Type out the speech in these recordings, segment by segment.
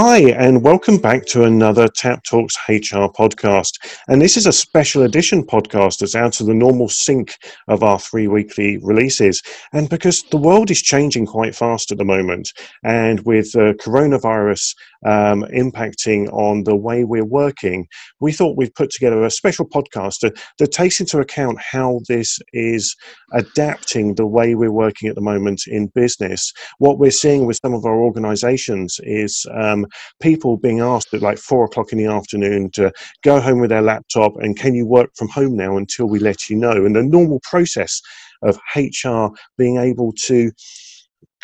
Hi, and welcome back to another Tap Talks HR podcast. And this is a special edition podcast that's out of the normal sync of our three weekly releases. And because the world is changing quite fast at the moment, and with coronavirus um, impacting on the way we're working, we thought we'd put together a special podcast that, that takes into account how this is adapting the way we're working at the moment in business. What we're seeing with some of our organizations is um, people being asked at like four o'clock in the afternoon to go home with their laptop and can you work from home now until we let you know? And the normal process of HR being able to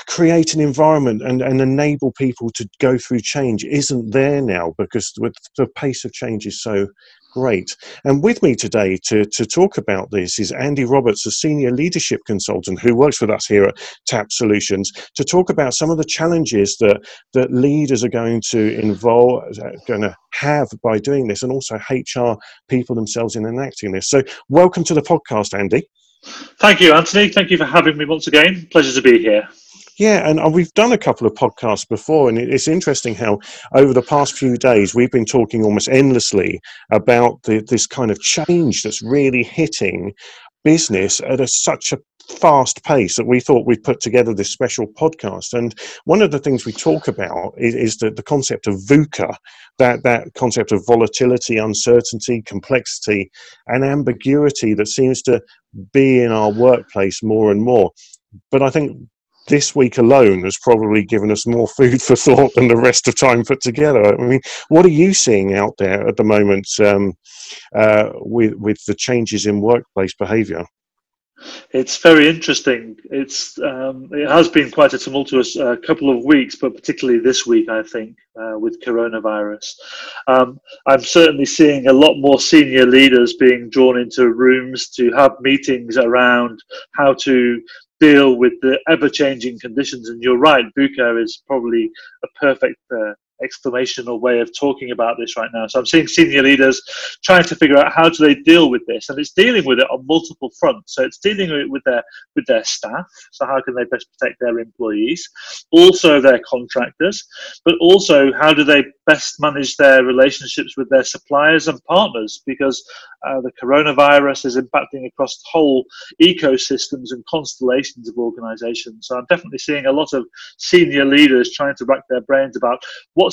create an environment and, and enable people to go through change isn't there now because the pace of change is so Great. And with me today to, to talk about this is Andy Roberts, a senior leadership consultant who works with us here at TAP Solutions, to talk about some of the challenges that, that leaders are going to involve, uh, going to have by doing this, and also HR people themselves in enacting this. So, welcome to the podcast, Andy. Thank you, Anthony. Thank you for having me once again. Pleasure to be here. Yeah, and uh, we've done a couple of podcasts before, and it's interesting how over the past few days we've been talking almost endlessly about the, this kind of change that's really hitting business at a, such a fast pace that we thought we'd put together this special podcast. And one of the things we talk about is, is the, the concept of VUCA, that, that concept of volatility, uncertainty, complexity, and ambiguity that seems to be in our workplace more and more. But I think this week alone has probably given us more food for thought than the rest of time put together. I mean, what are you seeing out there at the moment um, uh, with with the changes in workplace behaviour? It's very interesting. It's um, it has been quite a tumultuous uh, couple of weeks, but particularly this week, I think, uh, with coronavirus. Um, I'm certainly seeing a lot more senior leaders being drawn into rooms to have meetings around how to deal with the ever changing conditions. And you're right, VUCA is probably a perfect uh, exclamation or way of talking about this right now. So I'm seeing senior leaders trying to figure out how do they deal with this, and it's dealing with it on multiple fronts. So it's dealing with it with their with their staff. So how can they best protect their employees, also their contractors, but also how do they best manage their relationships with their suppliers and partners because uh, the coronavirus is impacting across whole ecosystems and constellations of organizations. So I'm definitely seeing a lot of senior leaders trying to rack their brains about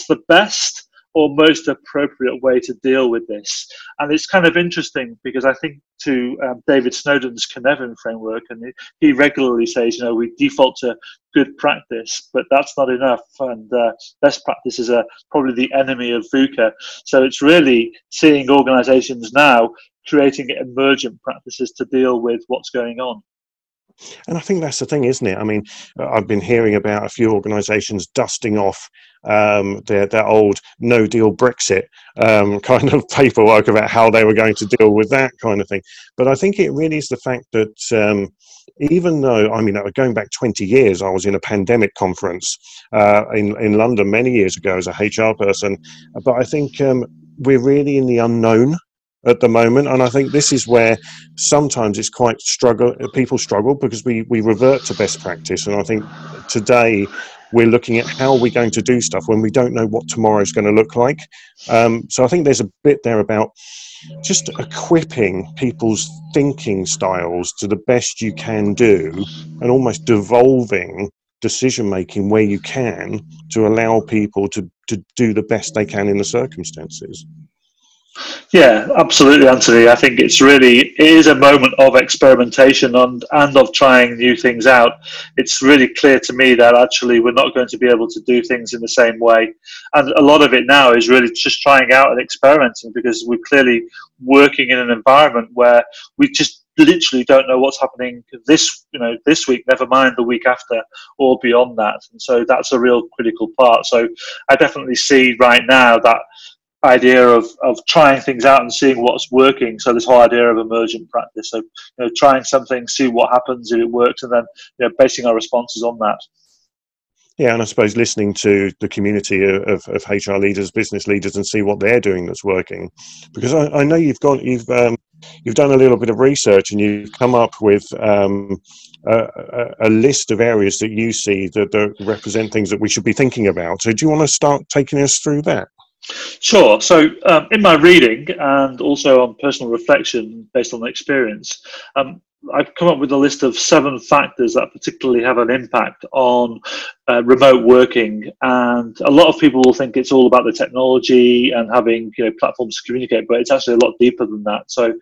what's the best or most appropriate way to deal with this. And it's kind of interesting because I think to um, David Snowden's Cynefin framework, and he regularly says, you know, we default to good practice, but that's not enough. And uh, best practices are probably the enemy of VUCA. So it's really seeing organizations now creating emergent practices to deal with what's going on. And I think that's the thing, isn't it? I mean, uh, I've been hearing about a few organisations dusting off um, their, their old no deal Brexit um, kind of paperwork about how they were going to deal with that kind of thing. But I think it really is the fact that um, even though, I mean, uh, going back 20 years, I was in a pandemic conference uh, in, in London many years ago as a HR person, but I think um, we're really in the unknown at the moment and i think this is where sometimes it's quite struggle people struggle because we we revert to best practice and i think today we're looking at how we're going to do stuff when we don't know what tomorrow is going to look like. Um, so i think there's a bit there about just equipping people's thinking styles to the best you can do and almost devolving decision making where you can to allow people to, to do the best they can in the circumstances yeah, absolutely, Anthony. I think it's really it is a moment of experimentation and and of trying new things out. It's really clear to me that actually we're not going to be able to do things in the same way, and a lot of it now is really just trying out and experimenting because we're clearly working in an environment where we just literally don't know what's happening this you know this week never mind the week after or beyond that and so that's a real critical part so i definitely see right now that idea of, of trying things out and seeing what's working. So this whole idea of emergent practice. So you know, trying something, see what happens if it works, and then you know, basing our responses on that. Yeah, and I suppose listening to the community of, of HR leaders, business leaders, and see what they're doing that's working, because I, I know you've got you've um, you've done a little bit of research and you've come up with um, a, a, list of areas that you see that, that represent things that we should be thinking about. So, do you want to start taking us through that? Sure. So, um, in my reading and also on personal reflection based on experience, um, I've come up with a list of seven factors that particularly have an impact on uh, remote working. And a lot of people will think it's all about the technology and having you know, platforms to communicate, but it's actually a lot deeper than that. So,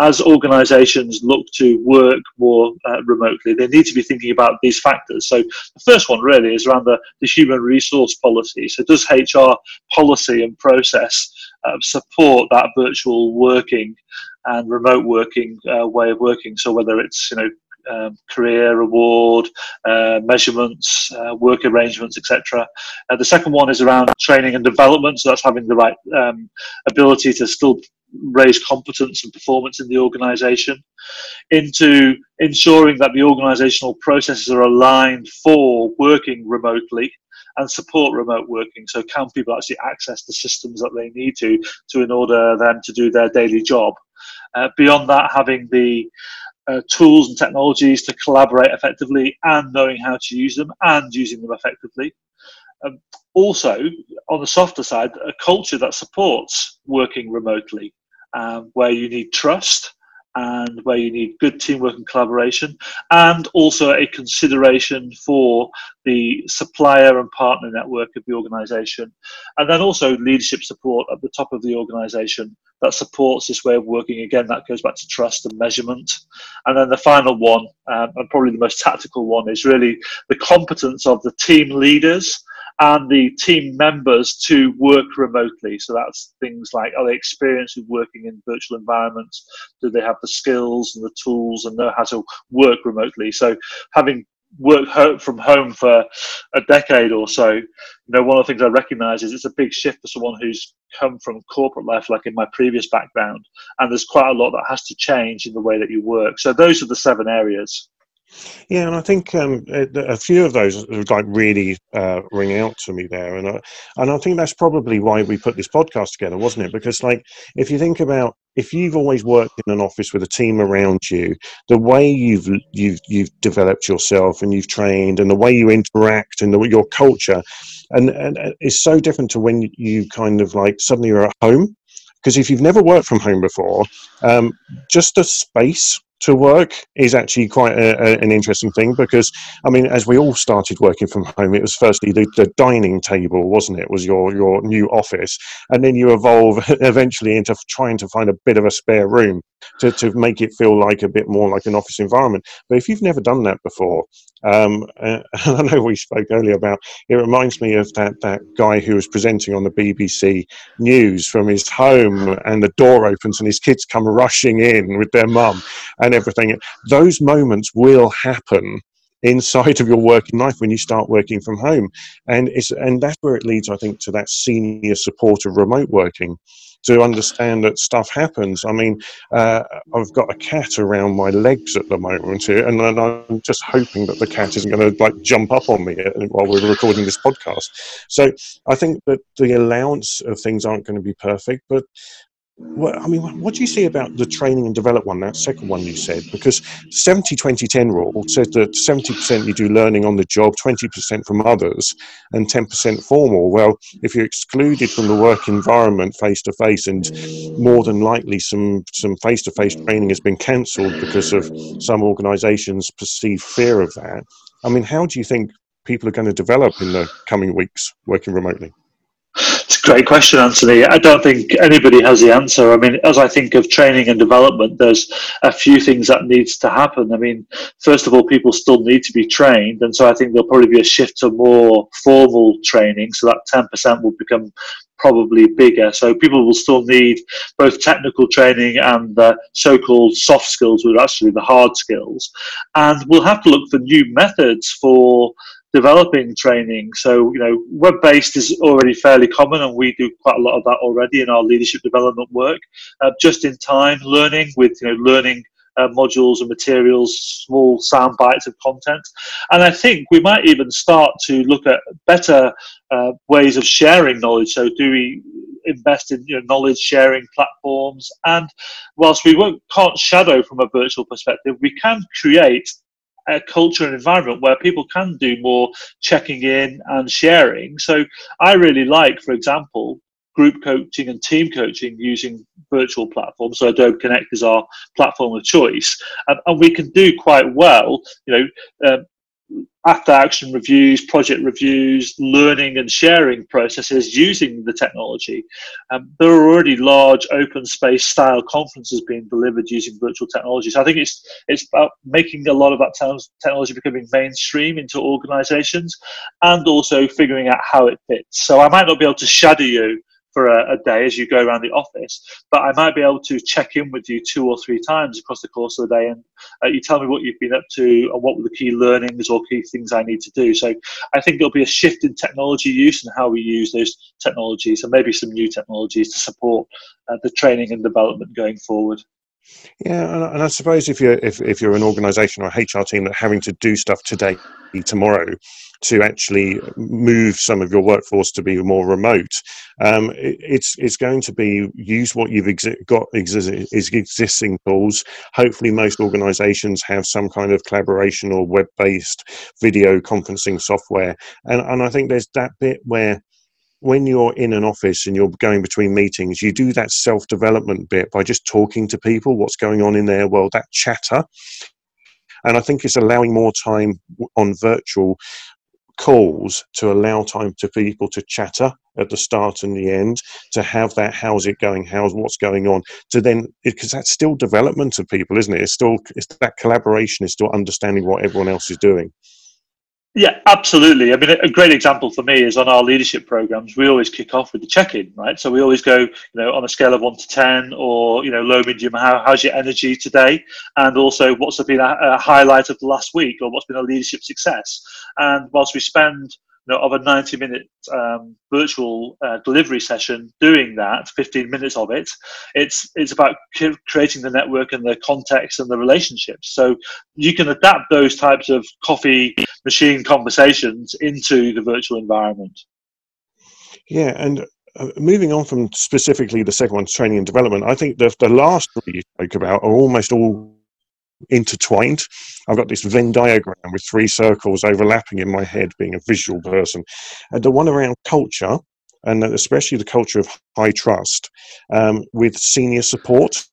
as organizations look to work more uh, remotely, they need to be thinking about these factors. So, the first one really is around the, the human resource policy. So, does HR policy and process uh, support that virtual working and remote working uh, way of working. So whether it's you know um, career reward, uh, measurements, uh, work arrangements, etc. Uh, the second one is around training and development. So that's having the right um, ability to still raise competence and performance in the organisation. Into ensuring that the organisational processes are aligned for working remotely and support remote working. So can people actually access the systems that they need to to in order them to do their daily job? Uh, beyond that, having the uh, tools and technologies to collaborate effectively and knowing how to use them and using them effectively. Um, also, on the softer side, a culture that supports working remotely, um, where you need trust and where you need good teamwork and collaboration, and also a consideration for the supplier and partner network of the organization, and then also leadership support at the top of the organization that supports this way of working. Again, that goes back to trust and measurement. And then the final one, um, and probably the most tactical one, is really the competence of the team leaders and the team members to work remotely. So that's things like are they experienced with working in virtual environments? Do they have the skills and the tools and know how to work remotely? So having worked from home for a decade or so, you know, one of the things I recognise is it's a big shift for someone who's come from corporate life, like in my previous background, and there's quite a lot that has to change in the way that you work. So those are the seven areas. Yeah, and I think um, a few of those like really uh, ring out to me there, and I, and I think that's probably why we put this podcast together, wasn't it? Because like if you think about if you've always worked in an office with a team around you, the way you've you've you've developed yourself and you've trained, and the way you interact and the, your culture, and and it's so different to when you kind of like suddenly you're at home. Because if you've never worked from home before, um, just a space to work is actually quite a, a, an interesting thing because I mean, as we all started working from home, it was firstly the, the, dining table, wasn't it? Was your your new office, and then you evolve eventually into trying to find a bit of a spare room to, to make it feel like a bit more like an office environment. But if you've never done that before, um, uh, I know we spoke earlier about it reminds me of that that guy who was presenting on the BBC News from his home, and the door opens and his kids come rushing in with their mum and everything. Those moments will happen inside of your working life when you start working from home and it's and that's where it leads i think to that senior support of remote working to understand that stuff happens. I mean, uh, I've got a cat around my legs at the moment here, and, and I'm just hoping that the cat isn't going to like jump up on me while we're recording this podcast. So I think that the allowance of things aren't going to be perfect, but well, I mean, what do you see about the training and develop one, that second one you said? Because 70 20 10 rule said that 70% you do learning on the job, 20% from others, and 10% formal. Well, if you're excluded from the work environment face to face, and more than likely some face to face training has been cancelled because of some organisations' perceived fear of that, I mean, how do you think people are going to develop in the coming weeks working remotely? Great question, Anthony. I don't think anybody has the answer. I mean, as I think of training and development, there's a few things that needs to happen. I mean, first of all, people still need to be trained, and so I think there'll probably be a shift to more formal training. So that 10% will become probably bigger. So people will still need both technical training and the so-called soft skills, which are actually the hard skills. And we'll have to look for new methods for developing training. So, you know, web based is already fairly common, and we do quite a lot of that already in our leadership development work. Uh, just in time learning with, you know, learning uh, modules and materials, small sound bites of content. And I think we might even start to look at better uh, ways of sharing knowledge. So, do we invest in you know, knowledge sharing platforms? And whilst we won't, can't shadow from a virtual perspective, we can create a culture and environment where people can do more checking in and sharing. So I really like, for example, group coaching and team coaching using virtual platforms. So Adobe Connect is our platform of choice, and, and we can do quite well. You know, um, after action reviews, project reviews, learning and sharing processes using the technology. Um, there are already large open space style conferences being delivered using virtual technology. So I think it's it's about making a lot of that technology becoming mainstream into organizations and also figuring out how it fits. So I might not be able to shadow you for a, a, day as you go around the office, but I might be able to check in with you two or three times across the course of the day, and uh, you tell me what you've been up to and what were the key learnings or key things I need to do. So I think there'll be a shift in technology use and how we use those technologies, and maybe some new technologies to support uh, the training and development going forward. Yeah, and I suppose if you're if, if you're an organisation or a HR team that having to do stuff today, tomorrow, to actually move some of your workforce to be more remote, um, it, it's it's going to be use what you've exi- got exi- existing tools. Hopefully, most organisations have some kind of collaboration or web-based video conferencing software, and and I think there's that bit where when you're in an office and you're going between meetings, you do that self development bit by just talking to people, what's going on in their world, that chatter. And I think it's allowing more time on virtual calls to allow time to people to chatter at the start and the end to have that how's it going how's what's going on to then because that's still development of people isn't it it's still it's that collaboration is still understanding what everyone else is doing yeah, absolutely. I mean, a great example for me is on our leadership programs. We always kick off with the check-in, right? So we always go, you know, on a scale of one to ten, or you know, low, medium. How, how's your energy today? And also, what's been a, a highlight of the last week, or what's been a leadership success? And whilst we spend you know, of a 90 minute um, virtual uh, delivery session doing that 15 minutes of it it's it's about creating the network and the context and the relationships so you can adapt those types of coffee machine conversations into the virtual environment yeah and uh, moving on from specifically the second one, training and development i think the, the last three you spoke about are almost all intertwined. I've got this Venn diagram with three circles overlapping in my head, being a visual person. And the one around culture, and especially the culture of high trust, um, with senior support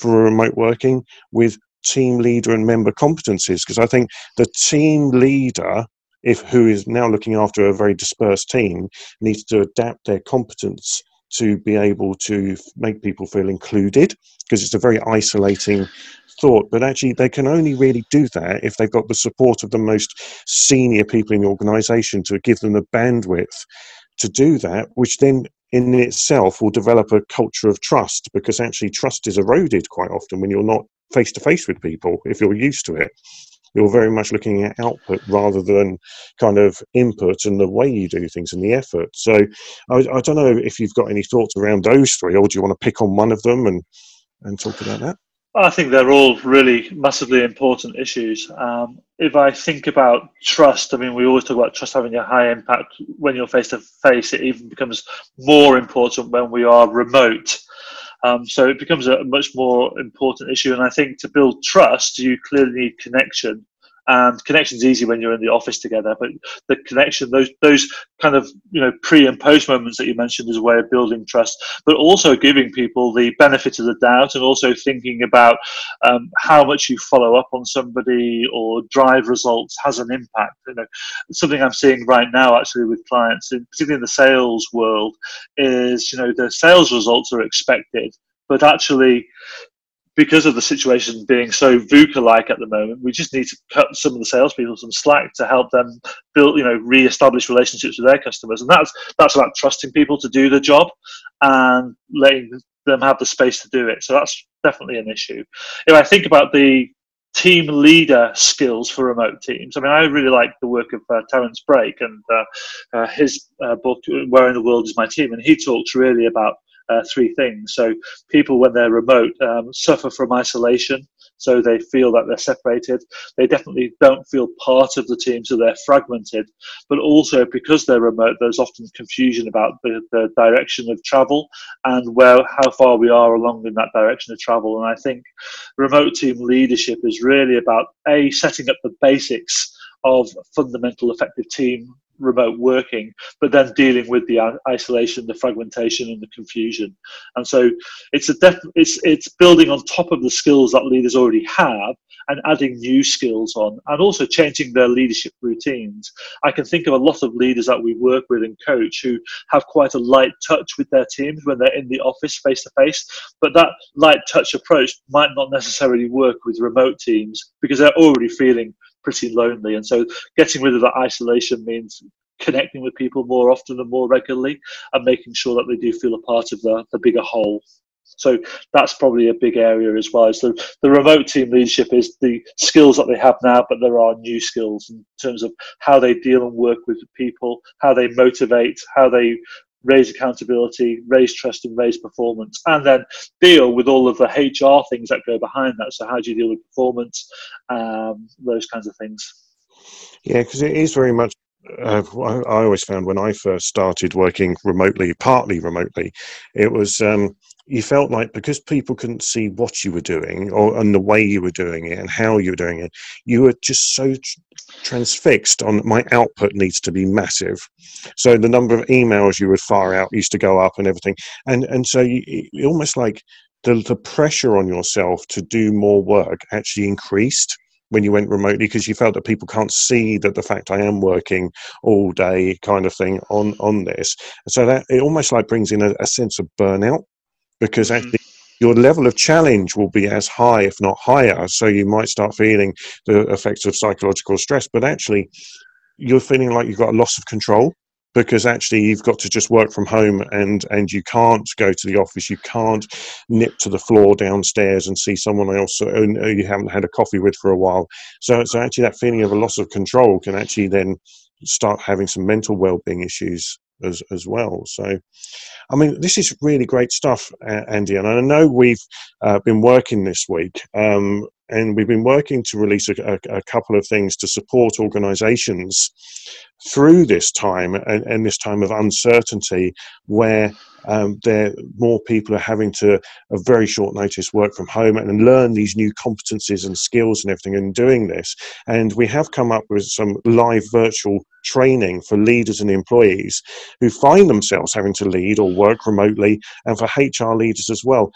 for remote working, with team leader and member competencies. Because I think the team leader if who is now looking after a very dispersed team needs to adapt their competence to be able to make people feel included because it's a very isolating thought, but actually they can only really do that if they've got the support of the most senior people in the organization to give them the bandwidth to do that, which then in itself will develop a culture of trust because actually trust is eroded quite often when you're not face to face with people if you're used to it. You're very much looking at output rather than kind of input and the way you do things and the effort. So I, I don't know if you've got any thoughts around those three, or do you want to pick on one of them and, and talk about that? I think they're all really massively important issues. Um, if I think about trust, I mean, we always talk about trust having a high impact when you're face to face. It even becomes more important when we are remote. Um, so it becomes a much more important issue. And I think to build trust, you clearly need connection and connection's easy when you're in the office together but the connection those those kind of you know pre and post moments that you mentioned is a way of building trust but also giving people the benefit of the doubt and also thinking about um, how much you follow up on somebody or drive results has an impact. You know something i'm seeing right now actually with clients in, particularly in the sales world is you know the sales results are expected but actually because of the situation being so VUCA-like at the moment, we just need to cut some of the salespeople some slack to help them build, you know, re-establish relationships with their customers, and that's that's about trusting people to do the job and letting them have the space to do it. So that's definitely an issue. If I think about the team leader skills for remote teams. I mean, I really like the work of uh, Terence Brake and uh, uh, his uh, book, Where in the World is My Team? And he talks really about uh, three things. So people, when they're remote, um, suffer from isolation. so they feel that they're separated. They definitely don't feel part of the team, so they're fragmented. But also because they're remote, there's often confusion about the, the direction of travel and where how far we are along in that direction of travel. And I think remote team leadership is really about a setting up the basics of fundamental effective team remote working, but then dealing with the isolation, the fragmentation, and the confusion. And so it's a def- it's it's building on top of the skills that leaders already have and adding new skills on, and also changing their leadership routines. I can think of a lot of leaders that we work with and coach who have quite a light touch with their teams when they're in the office face to face, but that light touch approach might not necessarily work with remote teams because they're already feeling pretty lonely. And so getting rid of that isolation means connecting with people more often and more regularly and making sure that they do feel a part of the, the bigger whole. So that's probably a big area as well. So the remote team leadership is the skills that they have now, but there are new skills in terms of how they deal and work with people, how they motivate, how they raise accountability, raise trust, and raise performance, and then deal with all of the HR things that go behind that. So, how do you deal with performance? Um, those kinds of things. Yeah, because it is very much. Uh, I always found when I first started working remotely, partly remotely, it was um, you felt like because people couldn't see what you were doing or and the way you were doing it and how you were doing it, you were just so transfixed on my output needs to be massive. So the number of emails you would fire out used to go up and everything, and and so you, you almost like the the pressure on yourself to do more work actually increased when you went remotely because you felt that people can't see that the fact I am working all day kind of thing on on this. So that it almost like brings in a, a sense of burnout because mm-hmm. actually your level of challenge will be as high, if not higher. So you might start feeling the effects of psychological stress, but actually you're feeling like you've got a loss of control because actually you've got to just work from home and and you can't go to the office you can't nip to the floor downstairs and see someone else who you haven't had a coffee with for a while so so actually that feeling of a loss of control can actually then start having some mental well-being issues as as well so I mean, this is really great stuff, Andy. And I know we've uh, been working this week, um, and we've been working to release a, a, a couple of things to support organizations through this time and, and, this time of uncertainty where um, there more people are having to a very short notice work from home and learn these new competencies and skills and everything in doing this. And we have come up with some live virtual training for leaders and employees who find themselves having to lead or work remotely and for hr leaders as well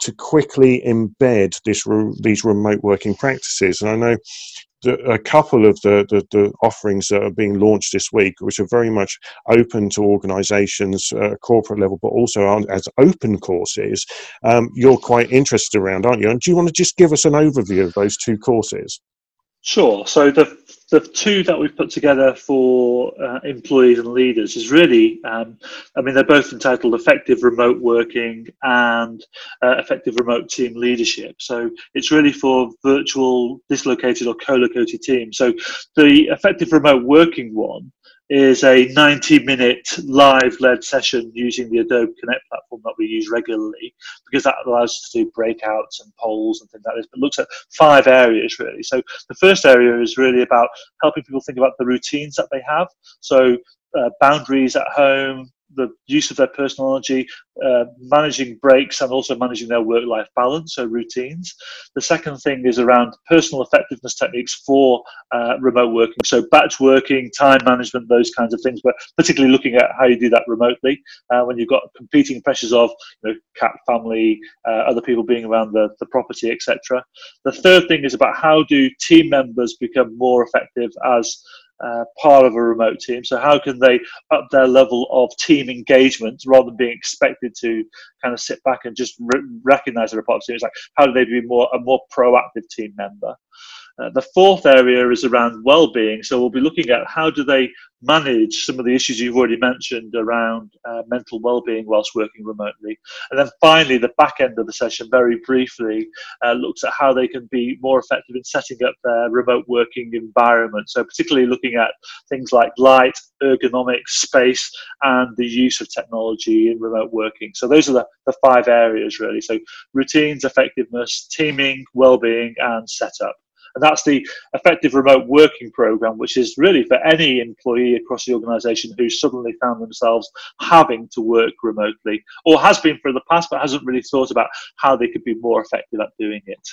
to quickly embed this these remote working practices and i know a couple of the, the, the, offerings that are being launched this week, which are very much open to organizations, uh, corporate level, but also as open courses, um, you're quite interested around, aren't you? And do you want to just give us an overview of those two courses? Sure. So the the two that we've put together for uh, employees and leaders is really, um, I mean, they're both entitled Effective Remote Working and uh, Effective Remote Team Leadership. So it's really for virtual, dislocated, or co located teams. So the Effective Remote Working one is a 90 minute live led session using the Adobe Connect platform that we use regularly because that allows us to do breakouts and polls and things like this, but looks at five areas really. So the first area is really about helping people think about the routines that they have. So uh, boundaries at home, the use of their personal energy, uh, managing breaks, and also managing their work life balance, so routines. The second thing is around personal effectiveness techniques for uh, remote working, so batch working, time management, those kinds of things, but particularly looking at how you do that remotely uh, when you've got competing pressures of you know, cat family, uh, other people being around the, the property, etc. The third thing is about how do team members become more effective as uh, part of a remote team. So how can they up their level of team engagement rather than being expected to kind of sit back and just re- recognize they're a part of the team? It's like how do they be more a more proactive team member? Uh, the fourth area is around well-being. So we'll be looking at how do they manage some of the issues you've already mentioned around uh, mental well-being whilst working remotely. And then finally, the back end of the session, very briefly, uh, looks at how they can be more effective in setting up their remote working environment. So particularly looking at things like light, ergonomics, space, and the use of technology in remote working. So those are the, the five areas really. So routines, effectiveness, teaming, well-being, and setup. And that's the effective remote working program, which is really for any employee across the organization who suddenly found themselves having to work remotely or has been for the past, but hasn't really thought about how they could be more effective at doing it.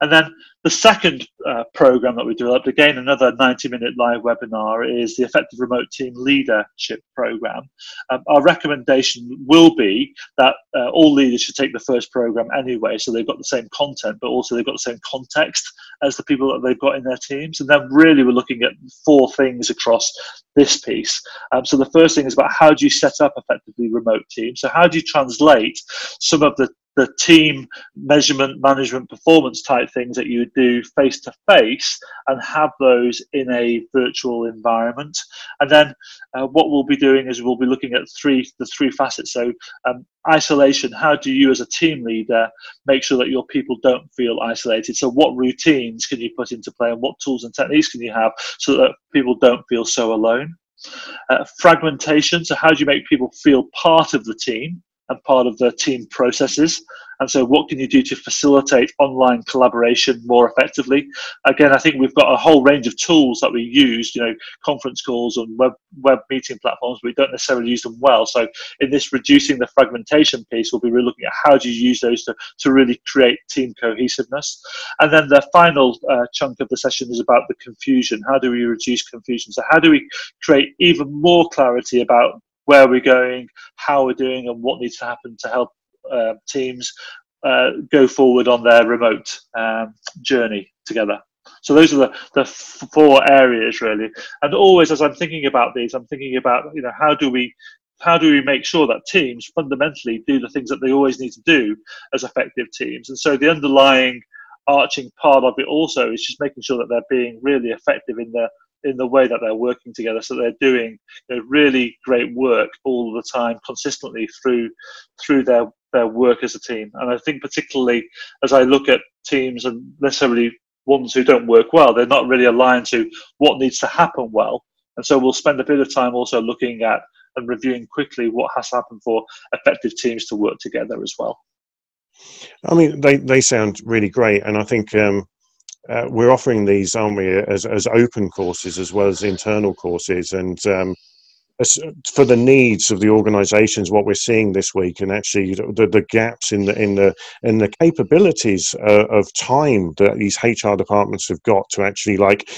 And then the second uh, program that we developed, again, another 90 minute live webinar, is the Effective Remote Team Leadership Program. Um, our recommendation will be that uh, all leaders should take the first program anyway, so they've got the same content, but also they've got the same context as the people that they've got in their teams. And then, really, we're looking at four things across this piece. Um, so, the first thing is about how do you set up effectively remote teams? So, how do you translate some of the the team measurement, management, performance type things that you would do face to face and have those in a virtual environment. And then uh, what we'll be doing is we'll be looking at three the three facets. So um, isolation. How do you, as a team leader, make sure that your people don't feel isolated? So what routines can you put into play, and what tools and techniques can you have so that people don't feel so alone? Uh, fragmentation. So how do you make people feel part of the team? And part of the team processes. And so, what can you do to facilitate online collaboration more effectively? Again, I think we've got a whole range of tools that we use, you know, conference calls and web, web meeting platforms. We don't necessarily use them well. So, in this reducing the fragmentation piece, we'll be really looking at how do you use those to, to really create team cohesiveness. And then the final uh, chunk of the session is about the confusion. How do we reduce confusion? So, how do we create even more clarity about where we're going, how we're doing, and what needs to happen to help uh, teams uh, go forward on their remote um, journey together. So those are the, the four areas really. And always as I'm thinking about these, I'm thinking about you know how do we how do we make sure that teams fundamentally do the things that they always need to do as effective teams? And so the underlying arching part of it also is just making sure that they're being really effective in the in the way that they're working together. So they're doing you know, really great work all the time, consistently through through their their work as a team. And I think particularly as I look at teams and necessarily ones who don't work well, they're not really aligned to what needs to happen well. And so we'll spend a bit of time also looking at and reviewing quickly what has happened for effective teams to work together as well. I mean, they, they sound really great. And I think um, uh, we're offering these, aren't we, as, as open courses as well as internal courses. And um, for the needs of the organisations, what we're seeing this week, and actually the, the gaps in the in the in the capabilities uh, of time that these HR departments have got to actually like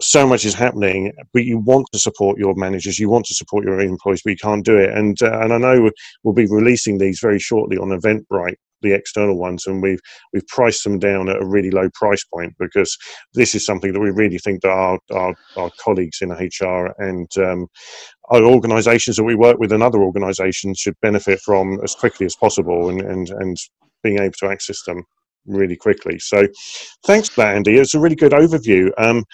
so much is happening, but you want to support your managers, you want to support your employees, but you can't do it. And uh, and I know we'll be releasing these very shortly on Eventbrite, the external ones, and we've we've priced them down at a really low price point because this is something that we really think that our our, our colleagues in HR and um, our organisations that we work with and other organisations should benefit from as quickly as possible, and and and being able to access them really quickly. So, thanks for that, Andy. It's a really good overview. Um,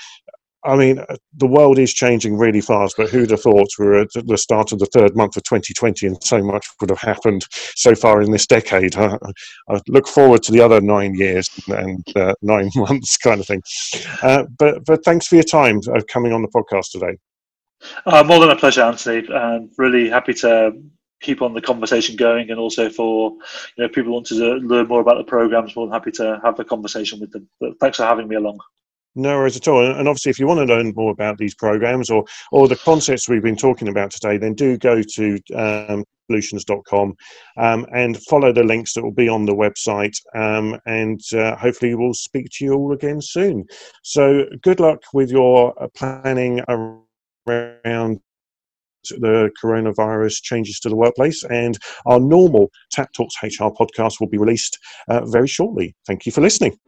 I mean, uh, the world is changing really fast, but who'd have thought we were at the start of the third month of 2020 and so much would have happened so far in this decade? I, I look forward to the other nine years and uh, nine months kind of thing. Uh, but, but thanks for your time of uh, coming on the podcast today. Uh, more than a pleasure, Anthony. I'm really happy to keep on the conversation going and also for you know people wanting to learn more about the programs more than happy to have the conversation with them but thanks for having me along no worries at all. And obviously, if you want to learn more about these programs or, or the concepts we've been talking about today, then do go to um, solutions.com um, and follow the links that will be on the website. Um, and uh, hopefully, we'll speak to you all again soon. So, good luck with your uh, planning around the coronavirus changes to the workplace. And our normal Tap Talks HR podcast will be released uh, very shortly. Thank you for listening.